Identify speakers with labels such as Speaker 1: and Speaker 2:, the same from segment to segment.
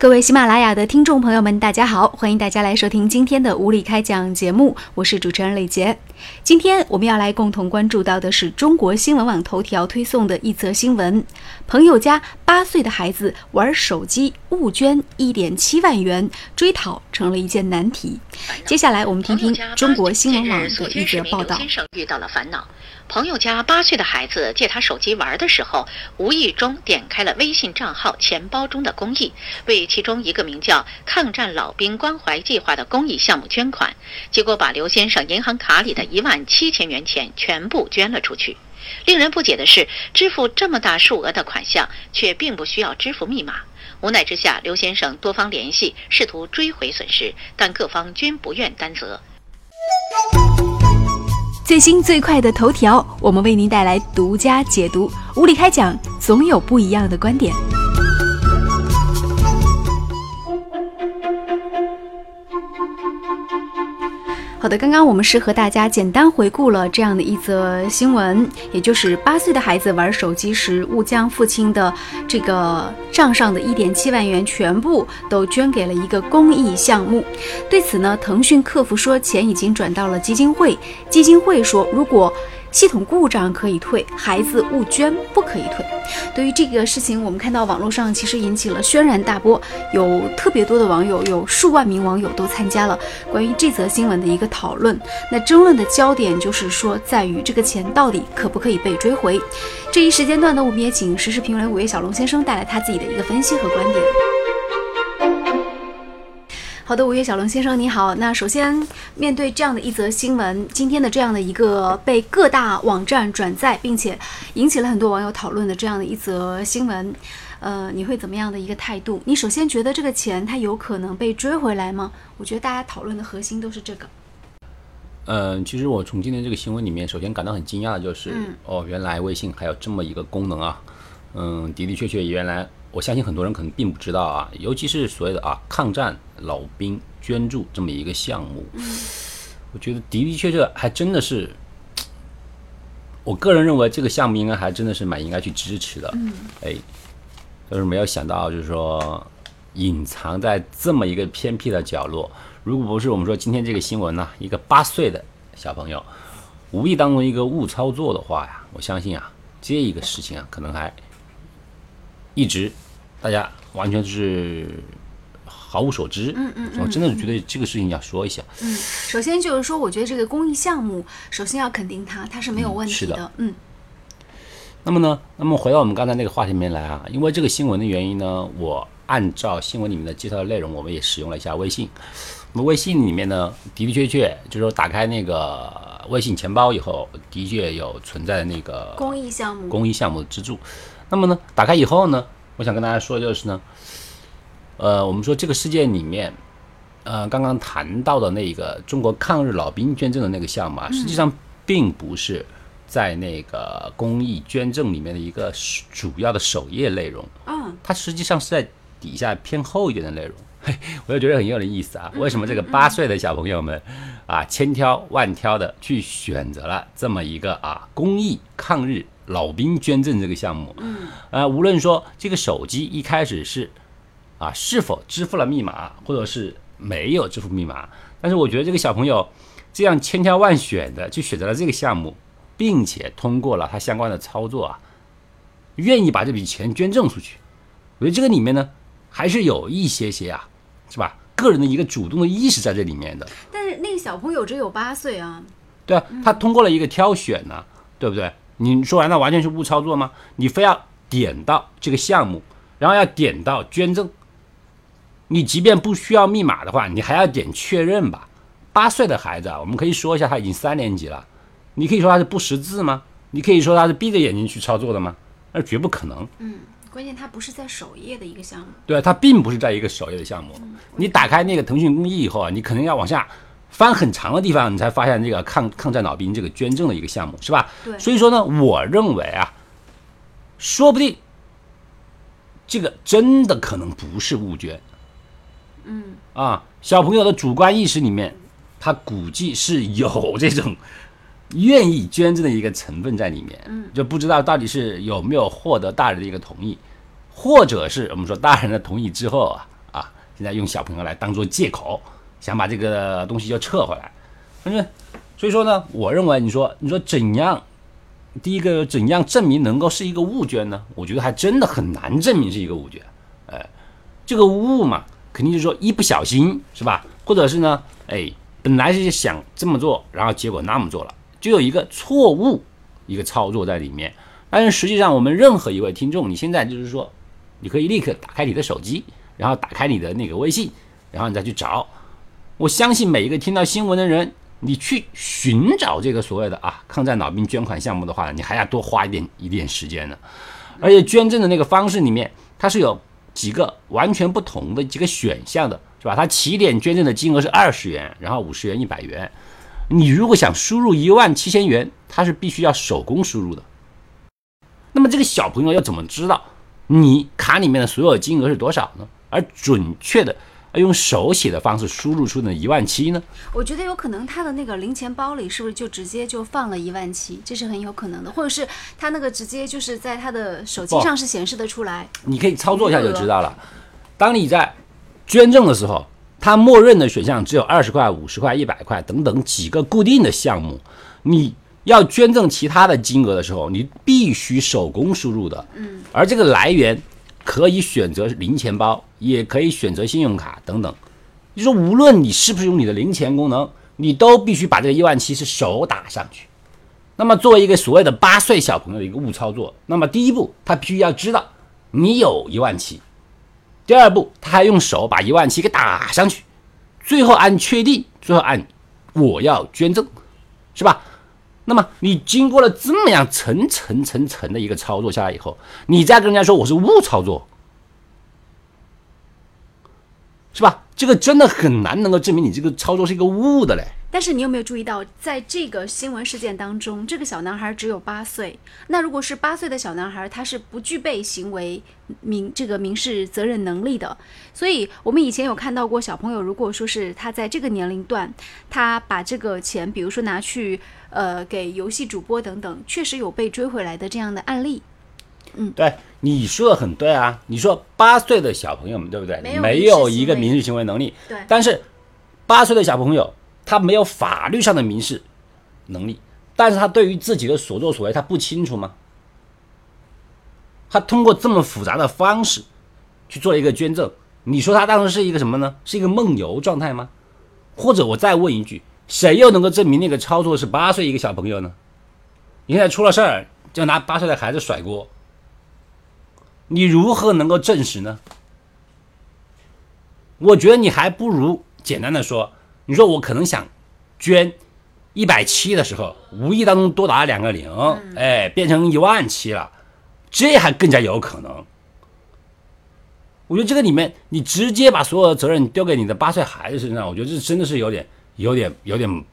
Speaker 1: 各位喜马拉雅的听众朋友们，大家好，欢迎大家来收听今天的无理开讲节目，我是主持人李杰。今天我们要来共同关注到的是中国新闻网头条推送的一则新闻：朋友家八岁的孩子玩手机误捐一点七万元，追讨成了一件难题。接下来我们听听中国新闻网的一则报道。
Speaker 2: 先生遇到了烦恼。朋友家八岁的孩子借他手机玩的时候，无意中点开了微信账号钱包中的公益，为其中一个名叫“抗战老兵关怀计划”的公益项目捐款，结果把刘先生银行卡里的一万七千元钱全部捐了出去。令人不解的是，支付这么大数额的款项，却并不需要支付密码。无奈之下，刘先生多方联系，试图追回损失，但各方均不愿担责。
Speaker 1: 最新最快的头条，我们为您带来独家解读。无理开讲，总有不一样的观点。好的，刚刚我们是和大家简单回顾了这样的一则新闻，也就是八岁的孩子玩手机时误将父亲的这个账上的一点七万元全部都捐给了一个公益项目。对此呢，腾讯客服说钱已经转到了基金会，基金会说如果。系统故障可以退，孩子误捐不可以退。对于这个事情，我们看到网络上其实引起了轩然大波，有特别多的网友，有数万名网友都参加了关于这则新闻的一个讨论。那争论的焦点就是说，在于这个钱到底可不可以被追回。这一时间段呢，我们也请时事评论五月小龙先生带来他自己的一个分析和观点。好的，五月小龙先生你好。那首先面对这样的一则新闻，今天的这样的一个被各大网站转载，并且引起了很多网友讨论的这样的一则新闻，呃，你会怎么样的一个态度？你首先觉得这个钱它有可能被追回来吗？我觉得大家讨论的核心都是这个。
Speaker 3: 嗯，其实我从今天这个新闻里面，首先感到很惊讶的就是，哦，原来微信还有这么一个功能啊。嗯，的的确确，原来。我相信很多人可能并不知道啊，尤其是所谓的啊抗战老兵捐助这么一个项目，我觉得的的确确还真的是，我个人认为这个项目应该还真的是蛮应该去支持的。哎，但是没有想到就是说隐藏在这么一个偏僻的角落，如果不是我们说今天这个新闻呢，一个八岁的小朋友无意当中一个误操作的话呀，我相信啊这一个事情啊可能还。一直，大家完全是毫无所知。
Speaker 1: 嗯嗯，
Speaker 3: 我真的觉得这个事情要说一下。
Speaker 1: 嗯，首先就是说，我觉得这个公益项目，首先要肯定它，它是没有问题
Speaker 3: 的。
Speaker 1: 嗯。
Speaker 3: 那么呢，那么回到我们刚才那个话题里面来啊，因为这个新闻的原因呢，我按照新闻里面的介绍的内容，我们也使用了一下微信。那么微信里面呢，的的确确就是说，打开那个微信钱包以后，的确有存在的那个
Speaker 1: 公益项目、
Speaker 3: 公益项目的资助。那么呢，打开以后呢，我想跟大家说就是呢，呃，我们说这个事件里面，呃，刚刚谈到的那个中国抗日老兵捐赠的那个项目啊，实际上并不是在那个公益捐赠里面的一个主要的首页内容，
Speaker 1: 嗯，
Speaker 3: 它实际上是在底下偏后一点的内容，嘿，我就觉得很有点意思啊，为什么这个八岁的小朋友们啊，千挑万挑的去选择了这么一个啊公益抗日？老兵捐赠这个项目，
Speaker 1: 嗯，
Speaker 3: 呃，无论说这个手机一开始是啊是否支付了密码，或者是没有支付密码，但是我觉得这个小朋友这样千挑万选的去选择了这个项目，并且通过了他相关的操作啊，愿意把这笔钱捐赠出去，我觉得这个里面呢还是有一些些啊，是吧？个人的一个主动的意识在这里面的。
Speaker 1: 但是那个小朋友只有八岁啊，
Speaker 3: 对啊，他通过了一个挑选呢，对不对？你说完那完全是误操作吗？你非要点到这个项目，然后要点到捐赠，你即便不需要密码的话，你还要点确认吧？八岁的孩子啊，我们可以说一下，他已经三年级了，你可以说他是不识字吗？你可以说他是闭着眼睛去操作的吗？那绝不可能。
Speaker 1: 嗯，关键他不是在首页的一个项目。
Speaker 3: 对啊，他并不是在一个首页的项目。你打开那个腾讯公益以后啊，你可能要往下。翻很长的地方，你才发现这个抗抗战老兵这个捐赠的一个项目，是吧？
Speaker 1: 对。
Speaker 3: 所以说呢，我认为啊，说不定这个真的可能不是误捐。
Speaker 1: 嗯。
Speaker 3: 啊，小朋友的主观意识里面，他估计是有这种愿意捐赠的一个成分在里面。
Speaker 1: 嗯。
Speaker 3: 就不知道到底是有没有获得大人的一个同意，或者是我们说大人的同意之后啊现在用小朋友来当做借口，想把这个东西就撤回来，反正所以说呢，我认为你说你说怎样，第一个怎样证明能够是一个误捐呢？我觉得还真的很难证明是一个误捐，哎，这个误嘛，肯定就是说一不小心是吧？或者是呢，哎，本来是想这么做，然后结果那么做了，就有一个错误一个操作在里面。但是实际上，我们任何一位听众，你现在就是说，你可以立刻打开你的手机，然后打开你的那个微信，然后你再去找。我相信每一个听到新闻的人，你去寻找这个所谓的啊抗战老兵捐款项目的话，你还要多花一点一点时间呢。而且捐赠的那个方式里面，它是有几个完全不同的几个选项的，是吧？它起点捐赠的金额是二十元，然后五十元、一百元。你如果想输入一万七千元，它是必须要手工输入的。那么这个小朋友要怎么知道你卡里面的所有金额是多少呢？而准确的用手写的方式输入出的一万七呢？
Speaker 1: 我觉得有可能他的那个零钱包里是不是就直接就放了一万七？这是很有可能的，或者是他那个直接就是在他的手机上是显示的出来。
Speaker 3: 你可以操作一下就知道了。当你在捐赠的时候，它默认的选项只有二十块、五十块、一百块等等几个固定的项目，你。要捐赠其他的金额的时候，你必须手工输入的。嗯，而这个来源可以选择零钱包，也可以选择信用卡等等。就说无论你是不是用你的零钱功能，你都必须把这个一万七是手打上去。那么作为一个所谓的八岁小朋友的一个误操作，那么第一步他必须要知道你有一万七，第二步他还用手把一万七给打上去，最后按确定，最后按我要捐赠，是吧？那么你经过了这么样层层层层的一个操作下来以后，你再跟人家说我是误操作，是吧？这个真的很难能够证明你这个操作是一个误的嘞。
Speaker 1: 但是你有没有注意到，在这个新闻事件当中，这个小男孩只有八岁。那如果是八岁的小男孩，他是不具备行为民这个民事责任能力的。所以我们以前有看到过小朋友，如果说是他在这个年龄段，他把这个钱，比如说拿去呃给游戏主播等等，确实有被追回来的这样的案例。
Speaker 3: 嗯，对，你说的很对啊。你说八岁的小朋友们，对不对？没有一个民事行为能力。
Speaker 1: 对。
Speaker 3: 但是八岁的小朋友。他没有法律上的民事能力，但是他对于自己的所作所为他不清楚吗？他通过这么复杂的方式去做一个捐赠，你说他当时是一个什么呢？是一个梦游状态吗？或者我再问一句，谁又能够证明那个操作是八岁一个小朋友呢？你现在出了事儿就拿八岁的孩子甩锅，你如何能够证实呢？我觉得你还不如简单的说。你说我可能想捐一百七的时候，无意当中多打了两个零，哎，变成一万七了，这还更加有可能。我觉得这个里面，你直接把所有的责任丢给你的八岁孩子身上，我觉得这真的是有点、有点、有点。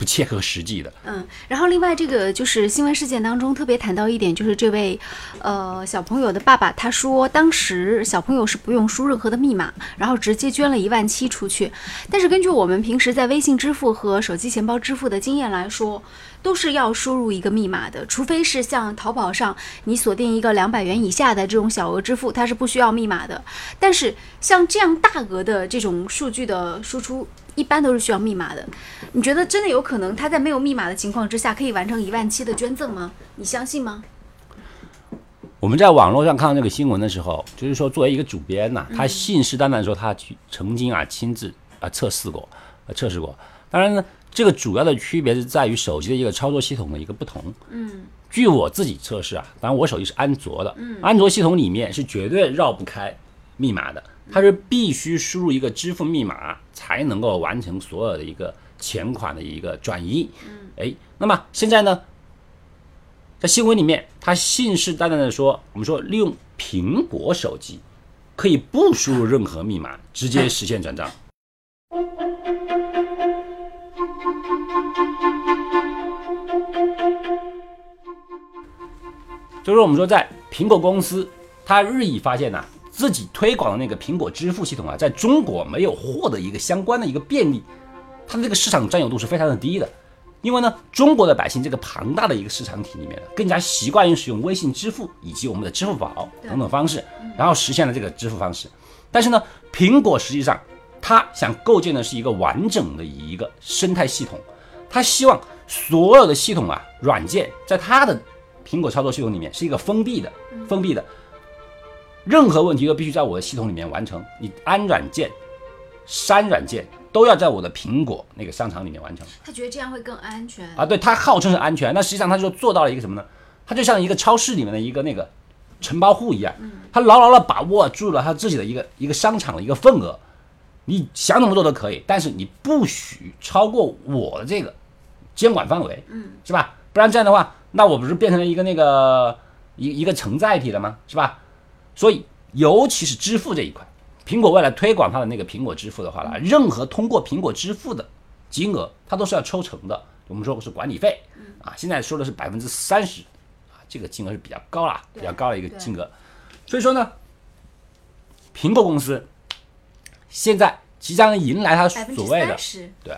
Speaker 3: 不切合实际的。
Speaker 1: 嗯，然后另外这个就是新闻事件当中特别谈到一点，就是这位呃小朋友的爸爸，他说当时小朋友是不用输任何的密码，然后直接捐了一万七出去。但是根据我们平时在微信支付和手机钱包支付的经验来说，都是要输入一个密码的，除非是像淘宝上你锁定一个两百元以下的这种小额支付，它是不需要密码的。但是像这样大额的这种数据的输出。一般都是需要密码的，你觉得真的有可能他在没有密码的情况之下可以完成一万七的捐赠吗？你相信吗？
Speaker 3: 我们在网络上看到这个新闻的时候，就是说作为一个主编呐，他信誓旦旦说他去曾经啊亲自啊测试过，测试过。当然呢，这个主要的区别是在于手机的一个操作系统的一个不同。嗯，据我自己测试啊，当然我手机是安卓的，安卓系统里面是绝对绕不开密码的。它是必须输入一个支付密码才能够完成所有的一个钱款的一个转移。嗯，哎，那么现在呢，在新闻里面，他信誓旦旦的说，我们说利用苹果手机可以不输入任何密码，直接实现转账。就是我们说，在苹果公司，它日益发现呢。自己推广的那个苹果支付系统啊，在中国没有获得一个相关的一个便利，它的这个市场占有度是非常的低的。因为呢，中国的百姓这个庞大的一个市场体里面呢，更加习惯于使用微信支付以及我们的支付宝等等方式，然后实现了这个支付方式。但是呢，苹果实际上它想构建的是一个完整的一个生态系统，它希望所有的系统啊软件在它的苹果操作系统里面是一个封闭的、封闭的，任何问题都必须在我的系统里面完成。你安软件、删软件都要在我的苹果那个商场里面完成。
Speaker 1: 他觉得这样会更安全
Speaker 3: 啊，对，他号称是安全，那实际上他就做到了一个什么呢？他就像一个超市里面的一个那个承包户一样，他牢牢的把握住了他自己的一个一个商场的一个份额。你想怎么做都可以，但是你不许超过我的这个监管范围，
Speaker 1: 嗯，
Speaker 3: 是吧？不然这样的话，那我不是变成了一个那个一一个承载体了吗？是吧？所以，尤其是支付这一块，苹果为了推广它的那个苹果支付的话呢，任何通过苹果支付的金额，它都是要抽成的。我们说是管理费，啊，现在说的是百分之三十，啊，这个金额是比较高了，比较高的一个金额。所以说呢，苹果公司现在即将迎来它所谓的对，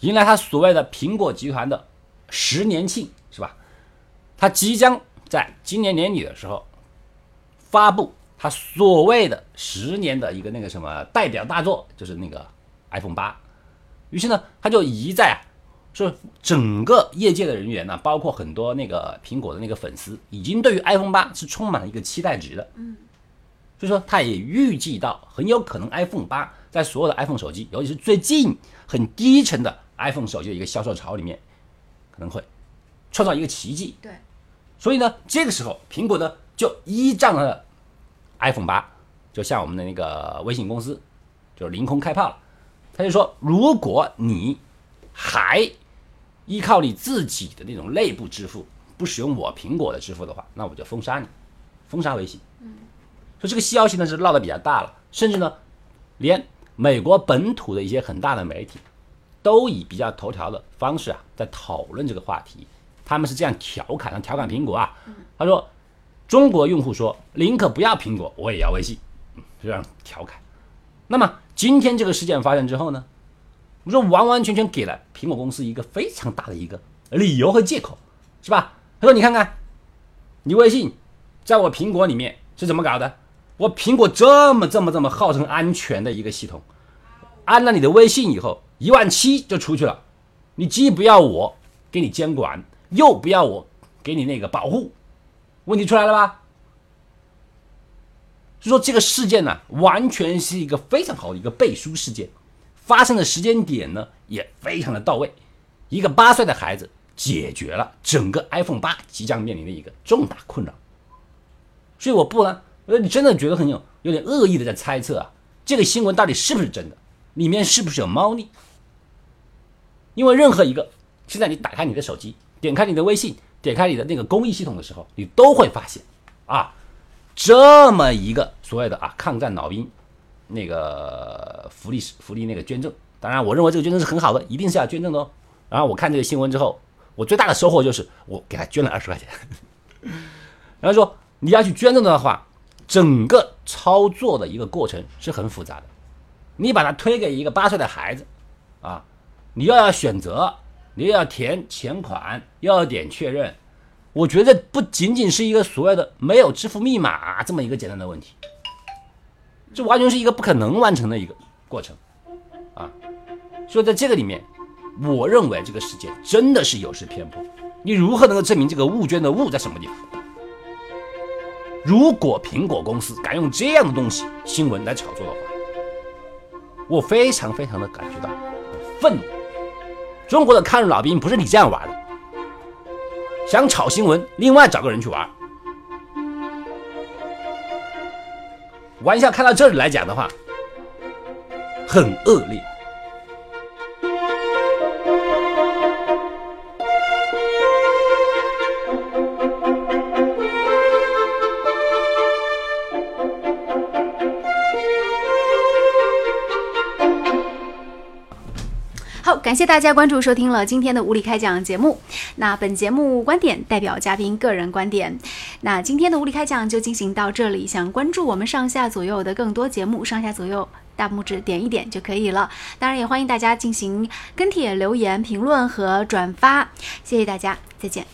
Speaker 3: 迎来它所谓的苹果集团的十年庆，是吧？它即将在今年年底的时候发布他所谓的十年的一个那个什么代表大作，就是那个 iPhone 八。于是呢，他就一再啊，说整个业界的人员呢，包括很多那个苹果的那个粉丝，已经对于 iPhone 八是充满了一个期待值的。
Speaker 1: 嗯，
Speaker 3: 所以说他也预计到很有可能 iPhone 八在所有的 iPhone 手机，尤其是最近很低沉的 iPhone 手机的一个销售潮里面，可能会创造一个奇迹。
Speaker 1: 对，
Speaker 3: 所以呢，这个时候苹果呢就依仗了 iPhone 八，就向我们的那个微信公司，就凌空开炮了。他就说，如果你还依靠你自己的那种内部支付，不使用我苹果的支付的话，那我就封杀你，封杀微信。
Speaker 1: 嗯，
Speaker 3: 说这个消息呢是闹得比较大了，甚至呢，连美国本土的一些很大的媒体，都以比较头条的方式啊，在讨论这个话题。他们是这样调侃，调侃苹果啊。他说，中国用户说宁可不要苹果，我也要微信，这样调侃。那么今天这个事件发生之后呢，我说完完全全给了苹果公司一个非常大的一个理由和借口，是吧？他说你看看，你微信在我苹果里面是怎么搞的？我苹果这么这么这么号称安全的一个系统，安了你的微信以后，一万七就出去了，你既不要我给你监管，又不要我给你那个保护，问题出来了吧？就说这个事件呢，完全是一个非常好的一个背书事件，发生的时间点呢也非常的到位。一个八岁的孩子解决了整个 iPhone 八即将面临的一个重大困扰。所以我不呢，我说，你真的觉得很有有点恶意的在猜测啊，这个新闻到底是不是真的，里面是不是有猫腻？因为任何一个现在你打开你的手机，点开你的微信，点开你的那个公益系统的时候，你都会发现啊。这么一个所谓的啊抗战老兵，那个福利福利那个捐赠，当然我认为这个捐赠是很好的，一定是要捐赠的哦。然后我看这个新闻之后，我最大的收获就是我给他捐了二十块钱。然后说你要去捐赠的话，整个操作的一个过程是很复杂的。你把它推给一个八岁的孩子，啊，你又要选择，你又要填钱款，又要点确认。我觉得不仅仅是一个所谓的没有支付密码这么一个简单的问题，这完全是一个不可能完成的一个过程，啊，所以在这个里面，我认为这个事件真的是有失偏颇。你如何能够证明这个误捐的误在什么地方？如果苹果公司敢用这样的东西新闻来炒作的话，我非常非常的感觉到愤怒。中国的抗日老兵不是你这样玩的。想炒新闻，另外找个人去玩。玩笑开到这里来讲的话，很恶劣。
Speaker 1: 感谢大家关注收听了今天的无理开讲节目。那本节目观点代表嘉宾个人观点。那今天的无理开讲就进行到这里。想关注我们上下左右的更多节目，上下左右大拇指点一点就可以了。当然也欢迎大家进行跟帖、留言、评论和转发。谢谢大家，再见。